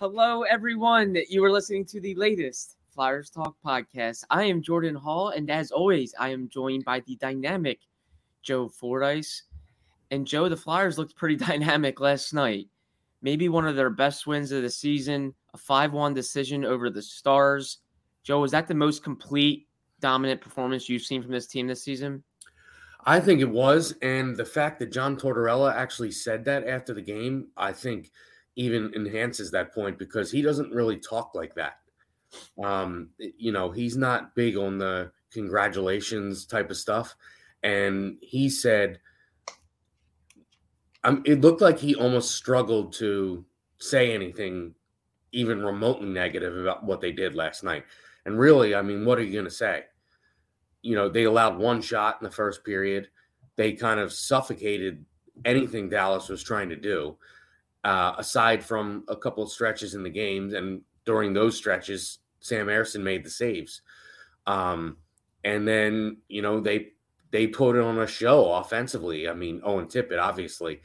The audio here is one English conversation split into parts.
Hello, everyone. You are listening to the latest Flyers Talk podcast. I am Jordan Hall, and as always, I am joined by the dynamic Joe Fordyce. And Joe, the Flyers looked pretty dynamic last night. Maybe one of their best wins of the season, a 5 1 decision over the Stars. Joe, was that the most complete, dominant performance you've seen from this team this season? I think it was. And the fact that John Tortorella actually said that after the game, I think – even enhances that point because he doesn't really talk like that. Um, you know, he's not big on the congratulations type of stuff. And he said, um, it looked like he almost struggled to say anything even remotely negative about what they did last night. And really, I mean, what are you going to say? You know, they allowed one shot in the first period. They kind of suffocated anything Dallas was trying to do uh, aside from a couple of stretches in the games. And during those stretches, Sam Ersson made the saves. Um, and then, you know, they they put it on a show offensively. I mean, Owen Tippett, obviously,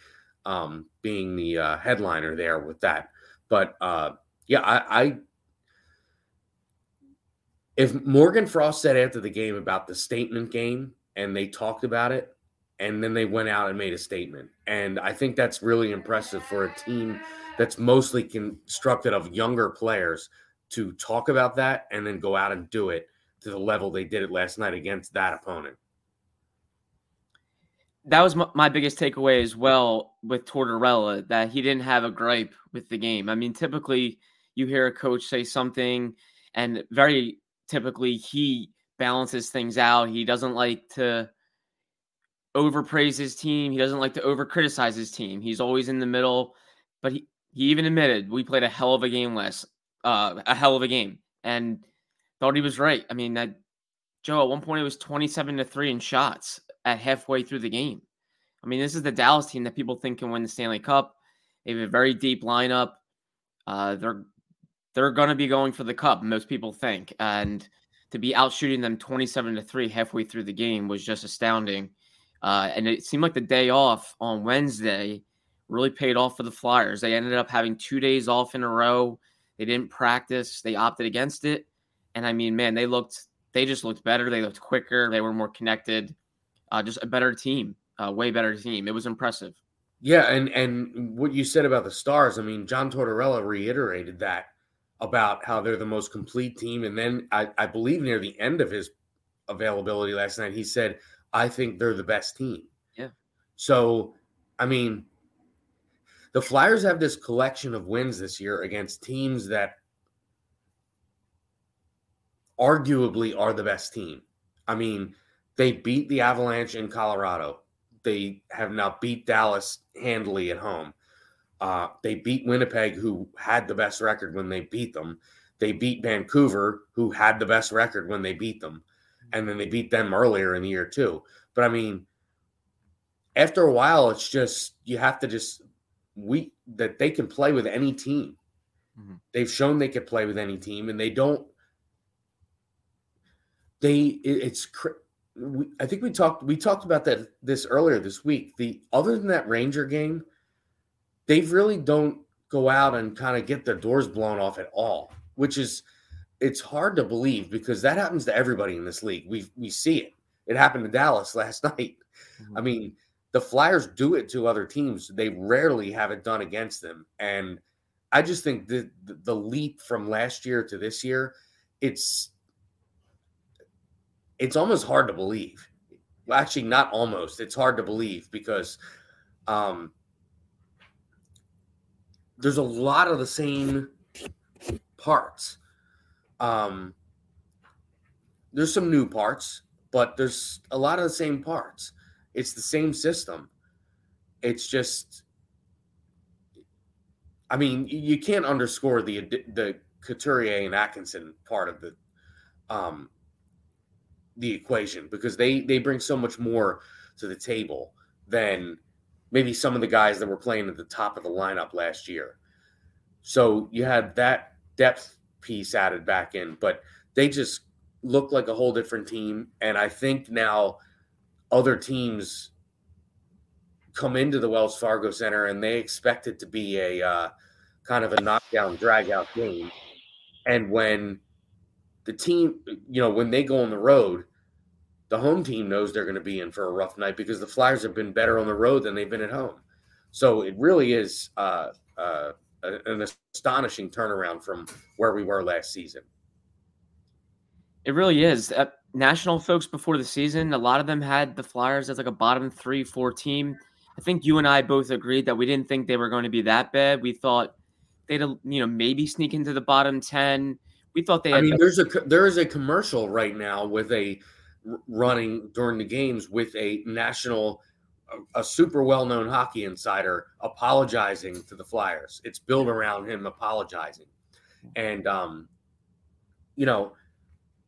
um, being the uh, headliner there with that. But uh, yeah, I, I if Morgan Frost said after the game about the statement game and they talked about it, and then they went out and made a statement. And I think that's really impressive for a team that's mostly constructed of younger players to talk about that and then go out and do it to the level they did it last night against that opponent. That was my biggest takeaway as well with Tortorella that he didn't have a gripe with the game. I mean, typically you hear a coach say something, and very typically he balances things out. He doesn't like to overpraise his team. He doesn't like to over criticize his team. He's always in the middle. But he, he even admitted we played a hell of a game last, uh, a hell of a game, and thought he was right. I mean, that Joe at one point it was twenty-seven to three in shots at halfway through the game. I mean, this is the Dallas team that people think can win the Stanley Cup. They have a very deep lineup. Uh, they're they're going to be going for the cup. Most people think, and to be out shooting them twenty-seven to three halfway through the game was just astounding. Uh, and it seemed like the day off on Wednesday really paid off for the Flyers. They ended up having two days off in a row. They didn't practice. They opted against it. And I mean, man, they looked, they just looked better. They looked quicker. They were more connected. Uh, just a better team, a way better team. It was impressive. Yeah, and and what you said about the Stars, I mean, John Tortorella reiterated that about how they're the most complete team. And then I, I believe near the end of his availability last night, he said, I think they're the best team. Yeah. So, I mean, the Flyers have this collection of wins this year against teams that arguably are the best team. I mean, they beat the Avalanche in Colorado. They have now beat Dallas handily at home. Uh, they beat Winnipeg, who had the best record when they beat them. They beat Vancouver, who had the best record when they beat them and then they beat them earlier in the year too. But I mean, after a while, it's just you have to just we that they can play with any team. Mm-hmm. They've shown they can play with any team, and they don't. They it, it's. We, I think we talked we talked about that this earlier this week. The other than that Ranger game, they really don't go out and kind of get their doors blown off at all, which is it's hard to believe because that happens to everybody in this league. We we see it. It happened to Dallas last night. Mm-hmm. I mean, the Flyers do it to other teams. They rarely have it done against them. And I just think the the leap from last year to this year, it's it's almost hard to believe. Well, actually, not almost. It's hard to believe because um, there's a lot of the same parts. Um, there's some new parts, but there's a lot of the same parts. It's the same system. It's just, I mean, you can't underscore the the Couturier and Atkinson part of the um, the equation because they they bring so much more to the table than maybe some of the guys that were playing at the top of the lineup last year. So you had that depth piece added back in, but they just look like a whole different team. And I think now other teams come into the Wells Fargo Center and they expect it to be a uh, kind of a knockdown, drag out game. And when the team, you know, when they go on the road, the home team knows they're going to be in for a rough night because the Flyers have been better on the road than they've been at home. So it really is uh, uh, an astonishing turnaround from where we were last season. It really is. Uh, national folks before the season, a lot of them had the Flyers as like a bottom three, four team. I think you and I both agreed that we didn't think they were going to be that bad. We thought they'd, you know, maybe sneak into the bottom ten. We thought they. I mean, there's a there is a commercial right now with a running during the games with a national a super well-known hockey insider apologizing to the Flyers. It's built around him apologizing. And um you know,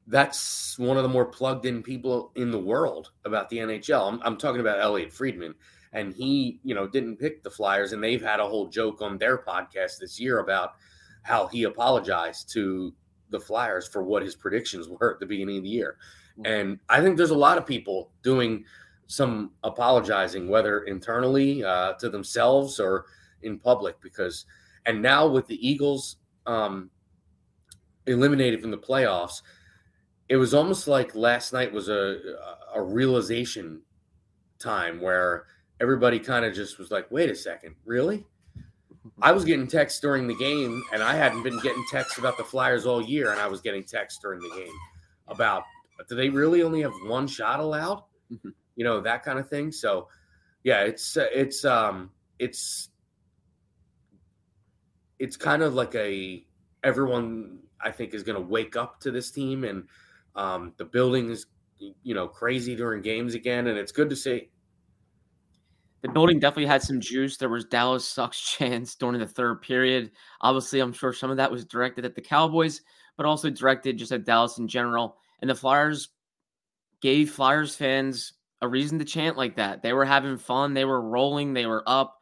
that's one of the more plugged in people in the world about the NHL. I'm, I'm talking about Elliotte Friedman and he, you know, didn't pick the Flyers and they've had a whole joke on their podcast this year about how he apologized to the Flyers for what his predictions were at the beginning of the year. And I think there's a lot of people doing some apologizing, whether internally uh, to themselves or in public, because and now with the Eagles um, eliminated from the playoffs, it was almost like last night was a a realization time where everybody kind of just was like, "Wait a second, really?" I was getting texts during the game, and I hadn't been getting texts about the Flyers all year, and I was getting texts during the game about do they really only have one shot allowed? You know that kind of thing. So, yeah, it's uh, it's um it's it's kind of like a everyone I think is going to wake up to this team, and um, the building is you know crazy during games again, and it's good to see. The building definitely had some juice. There was Dallas sucks chance during the third period. Obviously, I'm sure some of that was directed at the Cowboys, but also directed just at Dallas in general. And the Flyers gave Flyers fans a reason to chant like that. They were having fun, they were rolling, they were up.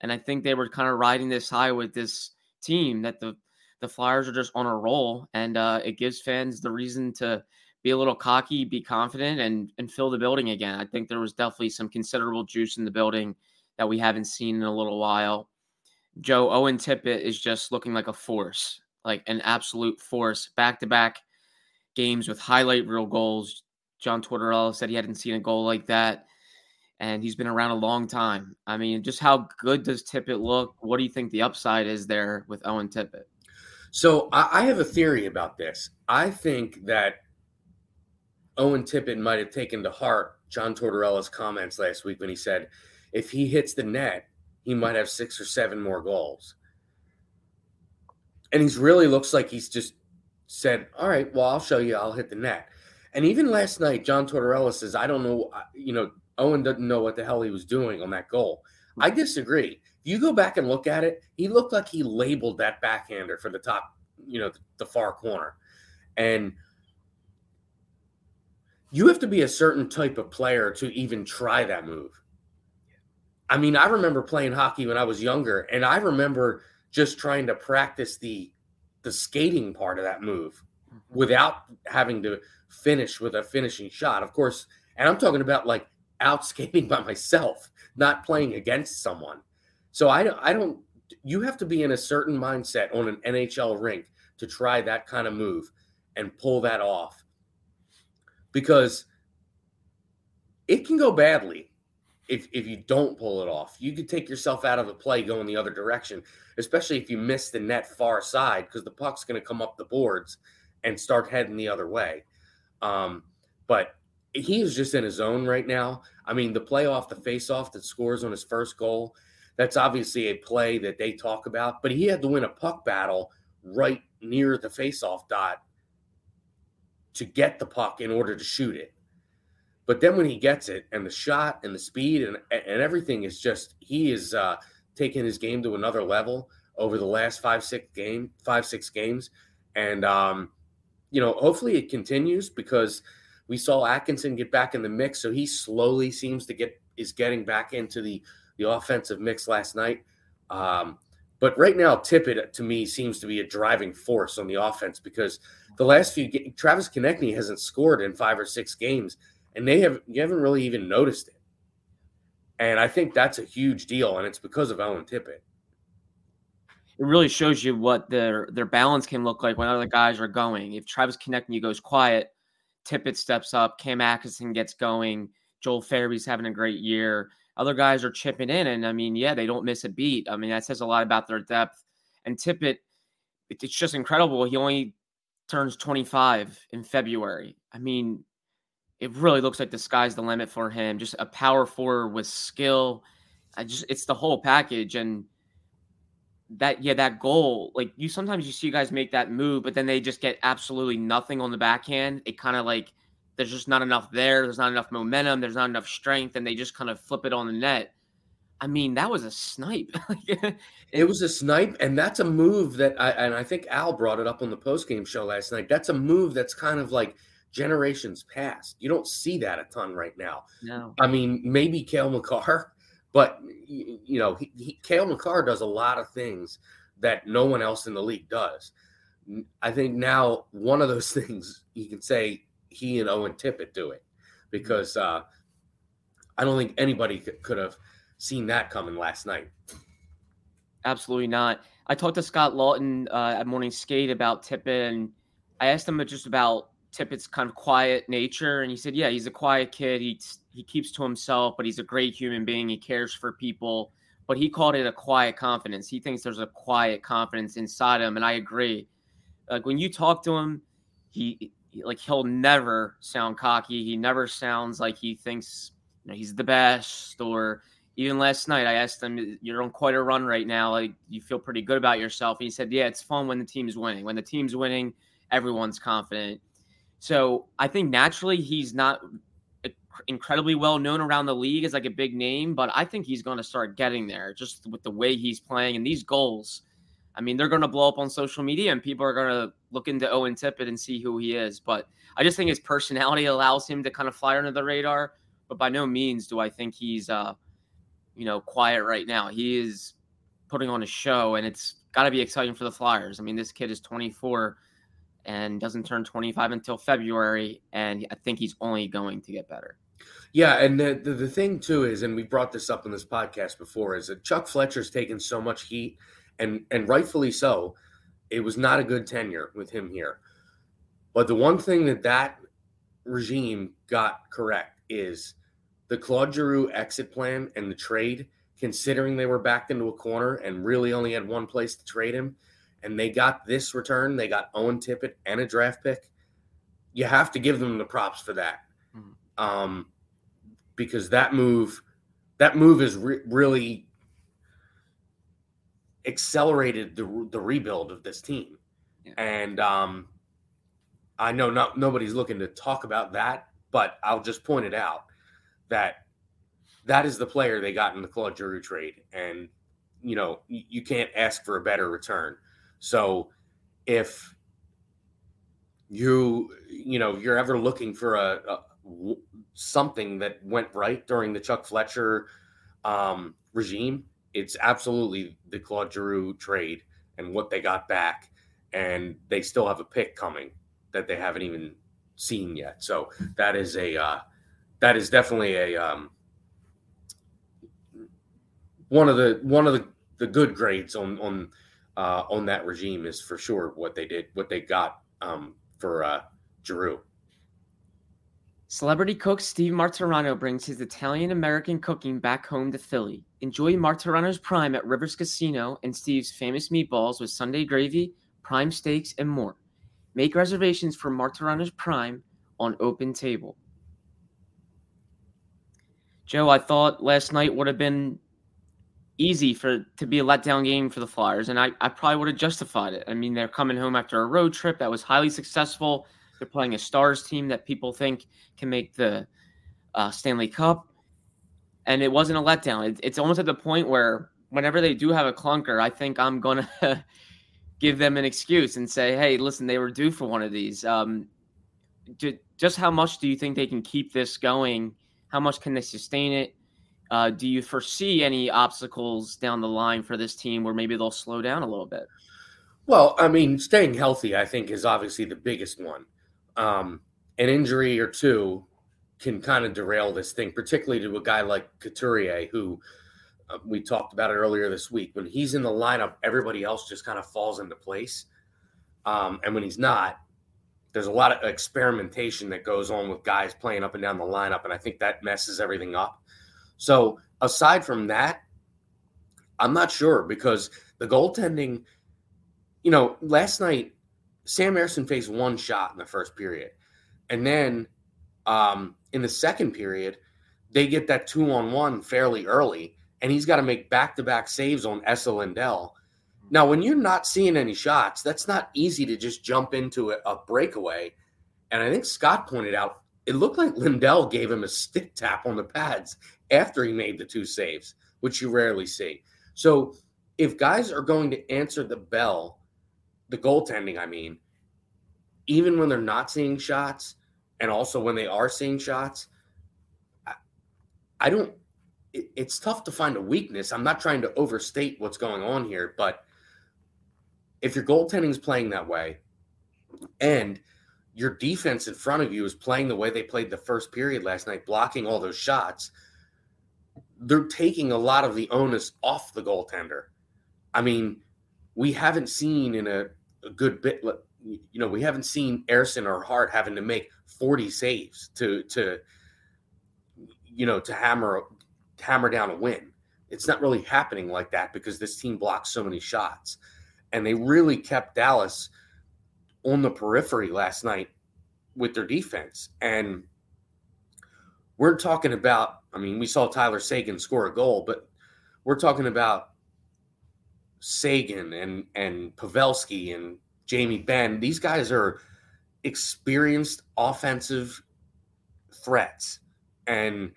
And I think they were kind of riding this high with this team that the the Flyers are just on a roll, and uh, it gives fans the reason to be a little cocky, be confident, and and fill the building again. I think there was definitely some considerable juice in the building that we haven't seen in a little while. Joe Owen Tippett is just looking like a force, like an absolute force, back to back games with highlight reel goals. John Tortorella said he hadn't seen a goal like that. And he's been around a long time. I mean, just how good does Tippett look? What do you think the upside is there with Owen Tippett? So I have a theory about this. I think that Owen Tippett might have taken to heart John Tortorella's comments last week when he said, if he hits the net, he might have six or seven more goals. And he's really looks like he's just said, All right, well, I'll show you. I'll hit the net. And even last night, John Tortorella says, I don't know, uh, you know, Owen doesn't know what the hell he was doing on that goal. I disagree. If you go back and look at it, he looked like he labeled that backhander for the top, you know, the, the far corner. And you have to be a certain type of player to even try that move. I mean, I remember playing hockey when I was younger, and I remember just trying to practice the the skating part of that move mm-hmm. without having to finish with a finishing shot. Of course, and I'm talking about like out skating by myself, not playing against someone. So I don't I don't you have to be in a certain mindset on an NHL rink to try that kind of move and pull that off. Because it can go badly if if you don't pull it off. You could take yourself out of the play going the other direction, especially if you miss the net far side because the puck's going to come up the boards and start heading the other way. Um, but he is just in his zone right now. I mean, the play off the face off that scores on his first goal, That's obviously a play that they talk about, but he had to win a puck battle right near the faceoff dot to get the puck in order to shoot it. But then when he gets it and the shot and the speed and and everything is just he is uh, taking his game to another level over the last five six game five six games, and um, you know hopefully it continues because we saw Atkinson get back in the mix, so he slowly seems to get is getting back into the the offensive mix last night. Um, but right now, Tippett to me seems to be a driving force on the offense because the last few Travis Konecny hasn't scored in five or six games, and they have you haven't really even noticed it. And I think that's a huge deal, and it's because of Owen Tippett. It really shows you what their their balance can look like when other guys are going. If Travis Konecny goes quiet, Tippett steps up, Cam Atkinson gets going, Joel Farabee's having a great year. Other guys are chipping in, and I mean, yeah, they don't miss a beat. I mean, that says a lot about their depth. And Tippett, it's just incredible. He only turns 25 in February. I mean, it really looks like the sky's the limit for him. Just a power forward with skill. I just it's the whole package. And that yeah, that goal, like you sometimes you see guys make that move, but then they just get absolutely nothing on the backhand. It kind of like there's just not enough there. There's not enough momentum. There's not enough strength, and they just kind of flip it on the net. I mean, that was a snipe. it was a snipe, and that's a move that I and I think Al brought it up on the post game show last night. That's a move that's kind of like generations past. You don't see that a ton right now. No. I mean, maybe Cale Makar, but you know, he, he, Cale Makar does a lot of things that no one else in the league does. I think now one of those things you can say he and Owen Tippett do it because uh, I don't think anybody could, have seen that coming last night. Absolutely not. I talked to Scott Laughton uh, at Morning Skate about Tippett, and I asked him just about Tippett's kind of quiet nature, and he said, "Yeah, he's a quiet kid. He he keeps to himself, but he's a great human being. He cares for people." But he called it a quiet confidence. He thinks there's a quiet confidence inside him, and I agree. Like when you talk to him, he like he'll never sound cocky. He never sounds like he thinks you know, he's the best. Or even last night, I asked him, "You're on quite a run right now. Like you feel pretty good about yourself." And he said, "Yeah, it's fun when the team's winning. When the team's winning, everyone's confident." So I think naturally he's not incredibly well known around the league as like a big name, but I think he's going to start getting there just with the way he's playing and these goals. I mean, they're going to blow up on social media and people are going to look into Owen Tippett and see who he is. But I just think his personality allows him to kind of fly under the radar. But by no means do I think he's, uh, you know, quiet right now. He is putting on a show and it's got to be exciting for the Flyers. I mean, this kid is 24 and doesn't turn 25 until February. And I think he's only going to get better. Yeah, and the, the, the thing too is, and we brought this up in this podcast before, is that Chuck Fletcher's taken so much heat and and rightfully so. It was not a good tenure with him here. But the one thing that that regime got correct is the Claude Giroux exit plan and the trade, considering they were backed into a corner and really only had one place to trade him, and they got this return. They got Owen Tippett and a draft pick. You have to give them the props for that, mm-hmm. um, because that move, that move is re- really accelerated the the rebuild of this team. Yeah. And um, I know not nobody's looking to talk about that, but I'll just point it out that that is the player they got in the Claude Giroux trade, and you know you, you can't ask for a better return. So if you you know you're ever looking for a, a something that went right during the Chuck Fletcher um, regime, it's absolutely the Claude Giroux trade and what they got back, and they still have a pick coming that they haven't even seen yet. So that is a uh, that is definitely a um, one of the one of the, the good grades on on uh, on that regime is for sure what they did what they got um, for uh, Giroux. Celebrity cook Steve Martorano brings his Italian American cooking back home to Philly. Enjoy Martorano's Prime at Rivers Casino and Steve's famous meatballs with Sunday gravy, prime steaks, and more. Make reservations for Martorano's Prime on Open Table. Joe, I thought last night would have been easy for to be a letdown game for the Flyers, and I, I probably would have justified it. I mean, they're coming home after a road trip that was highly successful. They're playing a Stars team that people think can make the uh, Stanley Cup, and it wasn't a letdown. It, it's almost at the point where whenever they do have a clunker, I think I'm gonna give them an excuse and say, "Hey, listen, they were due for one of these." Um, just how much do you think they can keep this going? How much can they sustain it? Uh, do you foresee any obstacles down the line for this team where maybe they'll slow down a little bit? Well, I mean, staying healthy, I think, is obviously the biggest one. Um, an injury or two can kind of derail this thing, particularly to a guy like Couturier, who uh, we talked about it earlier this week. When he's in the lineup, everybody else just kind of falls into place. Um, and when he's not, there's a lot of experimentation that goes on with guys playing up and down the lineup. And I think that messes everything up. So aside from that, I'm not sure because the goaltending, you know, last night Sam Ersson faced one shot in the first period, and then um, in the second period they get that two on one fairly early, and he's got to make back to back saves on Esa Lindell. Now, when you're not seeing any shots, that's not easy to just jump into a, a breakaway. And I think Scott pointed out it looked like Lindell gave him a stick tap on the pads after he made the two saves, which you rarely see. So if guys are going to answer the bell, the goaltending, I mean, even when they're not seeing shots, and also when they are seeing shots, I, I don't. It, it's tough to find a weakness. I'm not trying to overstate what's going on here, but if your goaltending is playing that way, and your defense in front of you is playing the way they played the first period last night, blocking all those shots, they're taking a lot of the onus off the goaltender. I mean, we haven't seen in a, a good bit, you know, we haven't seen Ersson or Hart having to make 40 saves to to you know to hammer hammer down a win. It's not really happening like that because this team blocks so many shots. And they really kept Dallas on the periphery last night with their defense. And we're talking about, I mean, we saw Tyler Seguin score a goal, but we're talking about Seguin and and Pavelski and Jamie Benn. These guys are experienced offensive threats. And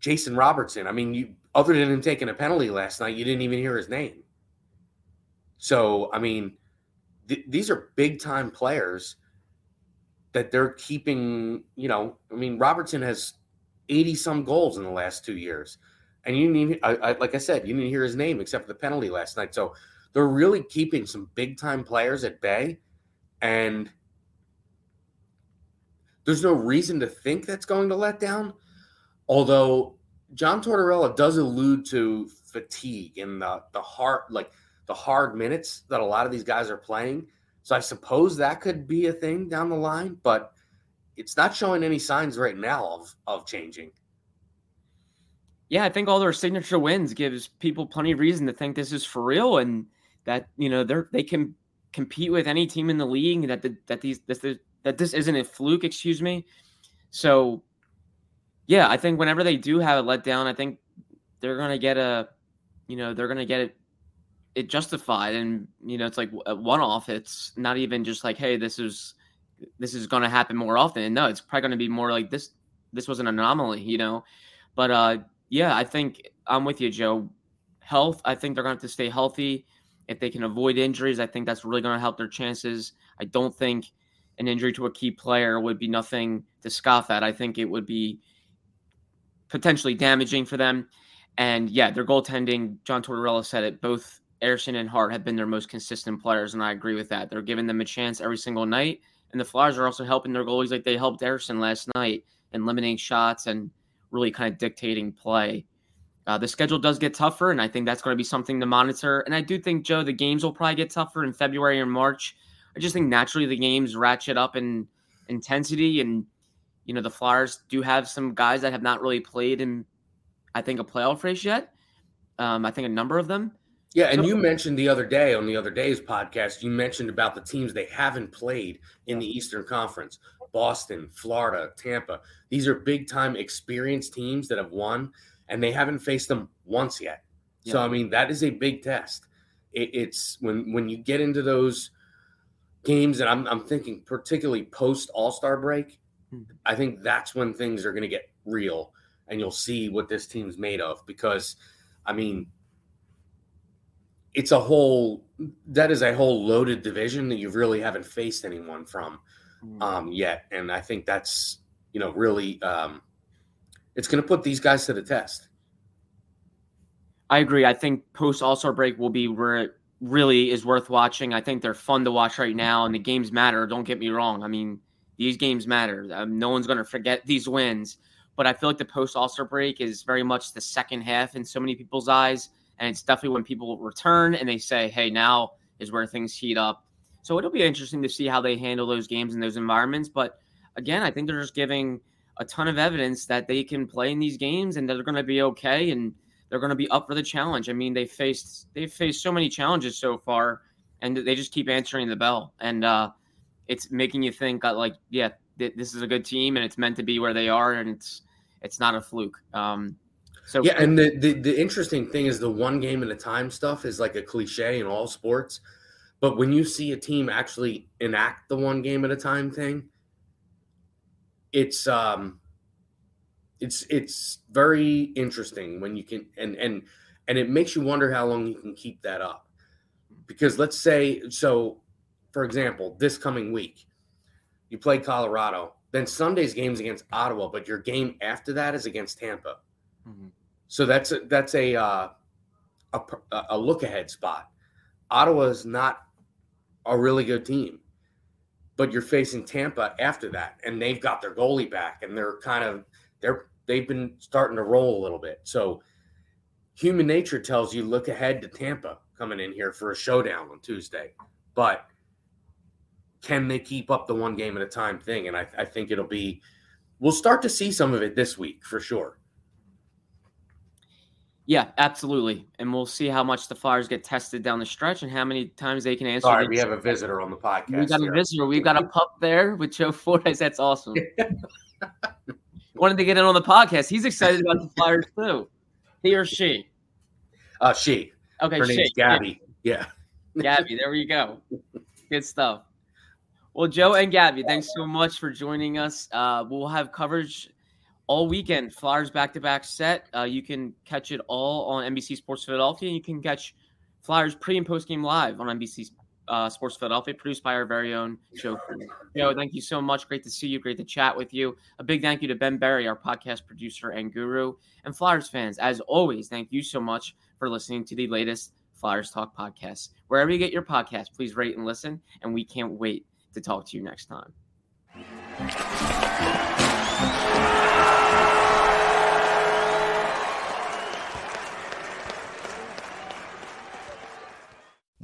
Jason Robertson, I mean, you other than him taking a penalty last night, you didn't even hear his name. So, I mean, th- these are big time players that they're keeping, you know, I mean, Robertson has 80 some goals in the last two years. And you need, I, I, like I said, you didn't hear his name except for the penalty last night. So they're really keeping some big time players at bay. And there's no reason to think that's going to let down. Although John Tortorella does allude to fatigue and the, the hard, like the hard minutes that a lot of these guys are playing. So I suppose that could be a thing down the line, but it's not showing any signs right now of of changing. Yeah, I think all their signature wins gives people plenty of reason to think this is for real and that you know they're they can compete with any team in the league that the, that these this that this isn't a fluke, excuse me. So yeah, I think whenever they do have a letdown, I think they're gonna get a you know they're gonna get it it justified and you know it's like one off it's not even just like hey this is this is to happen more often no it's probably to be more like this this was an anomaly you know but uh yeah i think i'm with you joe. Health i think they're going to have to stay healthy. If they can avoid injuries i think that's really going to help their chances. I don't think an injury to a key player would be nothing to scoff at. I think it would be potentially damaging for them. And yeah their goaltending john tortorella said it both Ersson and Hart have been their most consistent players, and I agree with that. They're giving them a chance every single night, and the Flyers are also helping their goalies like they helped Ersson last night and limiting shots and really kind of dictating play. Uh, the schedule does get tougher, and I think that's going to be something to monitor. And I do think, Joe, the games will probably get tougher in February and March. I just think naturally the games ratchet up in intensity, and you know the Flyers do have some guys that have not really played in, I think, a playoff race yet. Um, I think a number of them. Yeah, and you mentioned the other day on the other day's podcast, you mentioned about the teams they haven't played in the Eastern Conference. Boston, Florida, Tampa. These are big time experienced teams that have won. and they haven't faced them once yet. Yeah. So I mean, that is a big test. It, it's when when you get into those games, and I'm I'm thinking particularly post All Star break. Hmm. I think that's when things are going to get real, and you'll see what this team's made of. Because, I mean, it's a whole that is a whole loaded division that you really haven't faced anyone from hmm. um, yet, and I think that's you know really um, it's going to put these guys to the test. I agree. I think post All Star break will be where it really is worth watching. I think they're fun to watch right now, and the games matter. Don't get me wrong. I mean, these games matter. Um, no one's going to forget these wins. But I feel like the post All Star break is very much the second half in so many people's eyes. And it's definitely when people return and they say, hey, now is where things heat up. So it'll be interesting to see how they handle those games in those environments. But again, I think they're just giving a ton of evidence that they can play in these games and that they're going to be okay. And they're going to be up for the challenge. I mean, they faced they've faced so many challenges so far, and they just keep answering the bell, and uh, it's making you think uh, like, yeah, th- this is a good team, and it's meant to be where they are, and it's it's not a fluke. Um, so yeah, and the, the the interesting thing is the one game at a time stuff is like a cliche in all sports, but when you see a team actually enact the one game at a time thing, it's um it's it's very interesting when you can and and and it makes you wonder how long you can keep that up because let's say so for example this coming week you play colorado then sunday's games against ottawa but your game after that is against tampa mm-hmm. So that's a, that's a uh, a, a look ahead spot ottawa is not a really good team but you're facing tampa after that and they've got their goalie back and they're kind of they're they've been starting to roll a little bit. So human nature tells you look ahead to Tampa coming in here for a showdown on Tuesday. But can they keep up the one game at a time thing? And I, I think it'll be we'll start to see some of it this week for sure. Yeah, absolutely. And we'll see how much the Flyers get tested down the stretch and how many times they can answer. Sorry, we have a visitor on the podcast. We got here. a visitor. We've got a pup there with Joe Fordyce. That's awesome. wanted to get in on the podcast. He's excited about the Flyers too. He or she? Uh, she. Okay, her name's Gabby. Yeah. Gabby, there we go. Good stuff. Well, Joe and Gabby, thanks so much for joining us. Uh, we'll have coverage all weekend. Flyers back to back set. Uh, you can catch it all on NBC Sports Philadelphia. You can catch Flyers pre and post game live on NBC uh, Sports Philadelphia, produced by our very own Joe. Joe, thank you so much. Great to see you. Great to chat with you. A big thank you to Ben Berry, our podcast producer and guru, and Flyers fans. As always, thank you so much for listening to the latest Flyers Talk podcast. Wherever you get your podcast, please rate and listen. And we can't wait to talk to you next time.